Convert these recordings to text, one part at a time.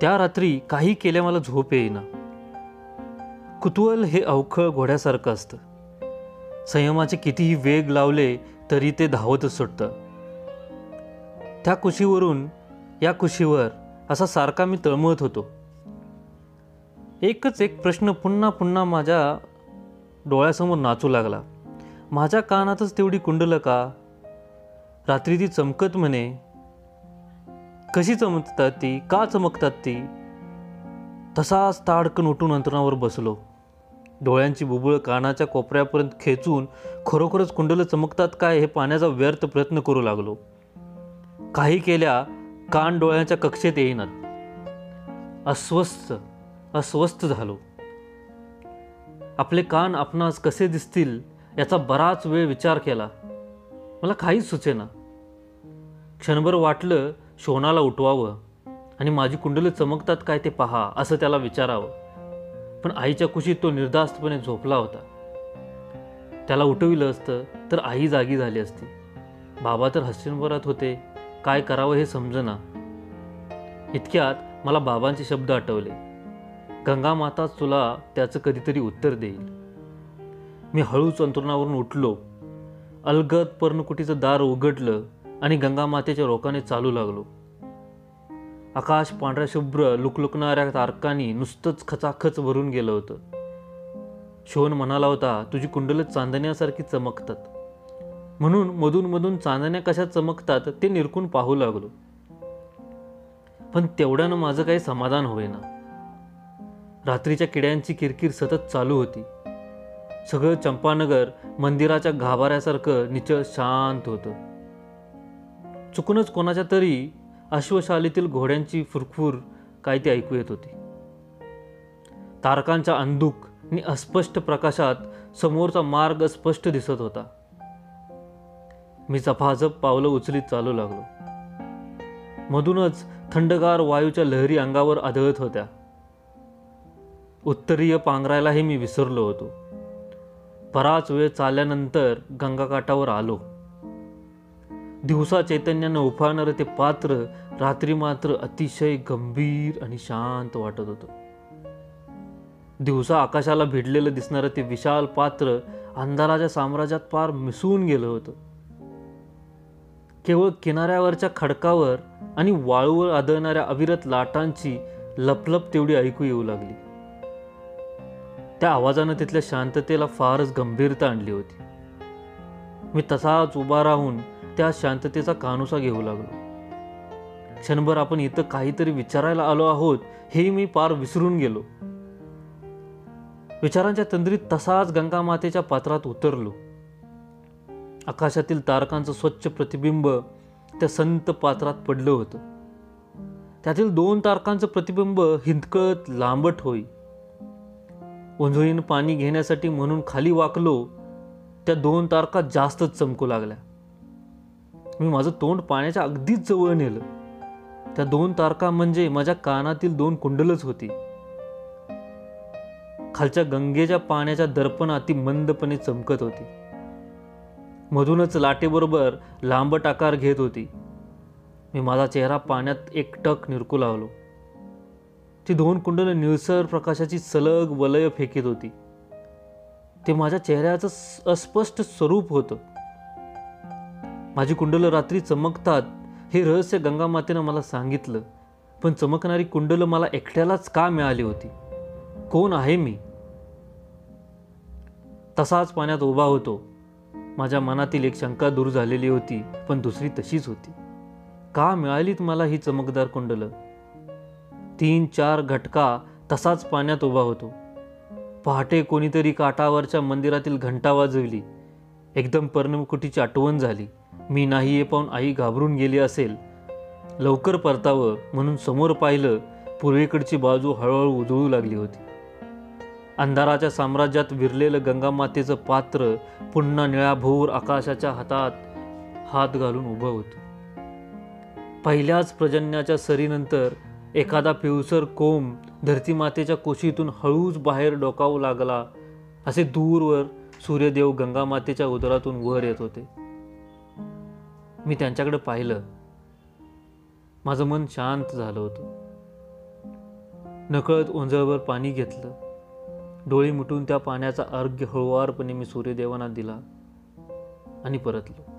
त्या रात्री काही केल्या मला झोप येईना. कुतूहल हे अवखळ घोड्यासारखं असतं. संयमाचे कितीही वेग लावले तरी ते धावतच सुटतं. त्या कुशीवरून या कुशीवर असा सारखा मी तळमळत होतो. एकच एक प्रश्न पुन्हा पुन्हा माझ्या डोळ्यासमोर नाचू लागला. माझ्या कानातच तेवढी कुंडलं का? रात्री ती चमकत म्हणे कशी चमकतात ती? का चमकतात ती? तसाच ताडकन उठून अंतरावर बसलो. डोळ्यांची बुबुळ कानाच्या कोपऱ्यापर्यंत खेचून खरोखरच कुंडलं चमकतात काय हे पाण्याचा व्यर्थ प्रयत्न करू लागलो. काही केल्या कान डोळ्यांच्या कक्षेत येईनात. अस्वस्थ अस्वस्थ झालो. आपले कान आपणास कसे दिसतील याचा बराच वेळ विचार केला. मला काहीच सुचेना. क्षणभर वाटलं शोनाला उठवावं आणि माझी कुंडलं चमकतात काय ते पहा असं त्याला विचारावं. पण आईच्या कुशीत तो निर्धास्तपणे झोपला होता. त्याला उठविलं असतं तर आई जागी झाली असती. बाबा तर हस्यनभरात होते काय करावं हे समजना. इतक्यात मला बाबांचे शब्द आठवले. गंगा माताच तुला त्याचं कधीतरी उत्तर देईल. मी हळूच अंतरुणावरून उठलो. अलगद पर्णकुटीचं दार उघडलं. आणि गंगामातेच्या रोखाने चालू लागलो. आकाश पांढऱ्या शुभ्र लुकलुकणाऱ्या तारकांनी नुसतंच खचाखच भरून गेलं होतं. शोन म्हणाला होता तुझी कुंडलं चांदण्यासारखी चमकतात. म्हणून मधून मधून चांदण्या कशा चमकतात ते निरकून पाहू लागलो. पण तेवढ्यानं माझं काही समाधान होईना. रात्रीच्या किड्यांची किरकिर सतत चालू होती. सगळं चंपानगर मंदिराच्या गाभाऱ्यासारखं निचळ शांत होतं. चुकूनच कोणाच्या तरी अश्वशालीतील घोड्यांची फुरफुर काय ती ऐकू येत होती. तारकांच्या अंधुक आणि अस्पष्ट प्रकाशात समोरचा मार्ग स्पष्ट दिसत होता. मी जपाजप पावलं उचलीत चालू लागलो. मधूनच थंडगार वायूच्या लहरी अंगावर आदळत होत्या. उत्तरीय पांघरायलाही मी विसरलो होतो. बराच वेळ चालल्यानंतर गंगाकाठावर आलो. दिवसा चैतन्यानं उफाळणारं ते पात्र रात्री मात्र अतिशय गंभीर आणि शांत वाटत होतं. दिवसा आकाशाला भिडलेलं दिसणारं ते विशाल पात्र अंधाराच्या साम्राज्यात पार मिसळून गेलं होतं. केवळ किनाऱ्यावरच्या खडकावर आणि वाळूवर आदळणाऱ्या अविरत लाटांची लपलप तेवढी ऐकू येऊ लागली. त्या आवाजानं तिथल्या शांततेला फारच गंभीरता आणली होती. मी तसाच उभा राहून त्या शांततेचा कानुसा घेऊ लागलो. क्षणभर आपण इथं काहीतरी विचारायला आलो आहोत हे मी पार विसरून गेलो. विचारांच्या तंद्रीत तसाच गंगा मातेच्या पात्रात उतरलो. आकाशातील तारकांचं स्वच्छ प्रतिबिंब त्या संत पात्रात पडलं होतं. त्यातील दोन तारकांचं प्रतिबिंब हिंदकत लांबट होई. ओंजळीनं पाणी घेण्यासाठी म्हणून खाली वाकलो त्या दोन तारका जास्तच चमकू लागल्या. मी माझं तोंड पाण्याच्या अगदीच जवळ नेलं. त्या दोन तारका म्हणजे माझ्या कानातील दोन कुंडलच होती. खालच्या गंगेच्या पाण्याच्या दर्पणात ती मंदपणे चमकत होती. मधूनच लाटेबरोबर लांबट आकार घेत होती. मी माझा चेहरा पाण्यात एकटक निरकू लावलो ती दोन कुंडलं निळसर प्रकाशाची सलग वलय फेकीत होती. ते माझ्या चेहऱ्याचं अस्पष्ट स्वरूप होतं. माझी कुंडलं रात्री चमकतात हे रहस्य गंगामातेनं मला सांगितलं. पण चमकणारी कुंडलं मला एकट्यालाच का मिळाली होती? कोण आहे मी? तसाच पाण्यात उभा होतो. माझ्या मनातील एक शंका दूर झालेली होती पण दुसरी तशीच होती. का मिळालीत मला ही चमकदार कुंडलं? तीन चार घटका तसाच पाण्यात उभा होतो. पहाटे कोणीतरी काठावरच्या मंदिरातील घंटा वाजवली. एकदम पर्णमकुटीची आठवण झाली. मी नाही हे पाहून आई घाबरून गेली असेल. लवकर परतावं म्हणून समोर पाहिलं पूर्वेकडची बाजू हळूहळू उजळू लागली होती. अंधाराच्या साम्राज्यात विरलेलं गंगामातेचं पात्र पुन्हा निळाभोर आकाशाच्या हातात हात घालून उभं होतं. पहिल्याच प्रजन्याच्या सरीनंतर एखादा पिवसर कोंब धरतीमातेच्या कोशीतून हळूच बाहेर डोकावू लागला असे दूरवर सूर्यदेव गंगामातेच्या उदरातून वर येत होते. मी त्यांच्याकडे पाहिलं. माझं मन शांत झालं होतं. नकळत ओंजळभर पाणी घेतलं. डोळे मिटून त्या पाण्याचा अर्घ्य हळुवारपणे मी सूर्यदेवांना दिला आणि परतलो.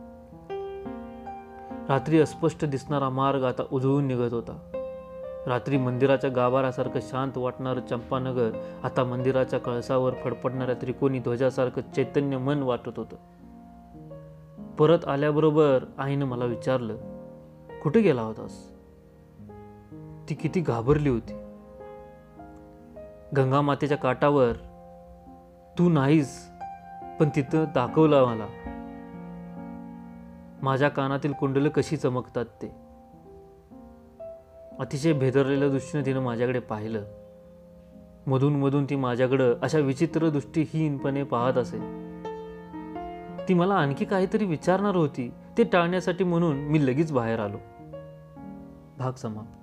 रात्री अस्पष्ट दिसणारा मार्ग आता उजळून निघत होता. रात्री मंदिराच्या गाभारासारखं शांत वाटणारं चंपानगर आता मंदिराच्या कळसावर फडफडणाऱ्या त्रिकोणी ध्वजासारखं चैतन्य मन वाटत होतं. परत आल्याबरोबर आईनं मला विचारलं कुठे गेला होतास? ती किती घाबरली होती. गंगा मातेच्या काठावर तू नाहीस पण तिथं दाखवलं मला माझ्या कानातील कुंडलं कशी चमकतात ते. अतिशय भेदरलेल्या दृष्टीने तिनं माझ्याकडे पाहिलं. मधून मधून ती माझ्याकडं अशा विचित्र दृष्टीहीनपणे पाहत असे. ती मला आणखी काहीतरी विचारणार होती ते टाळण्यासाठी म्हणून मी लगेच बाहेर आलो. भाग समाप्त.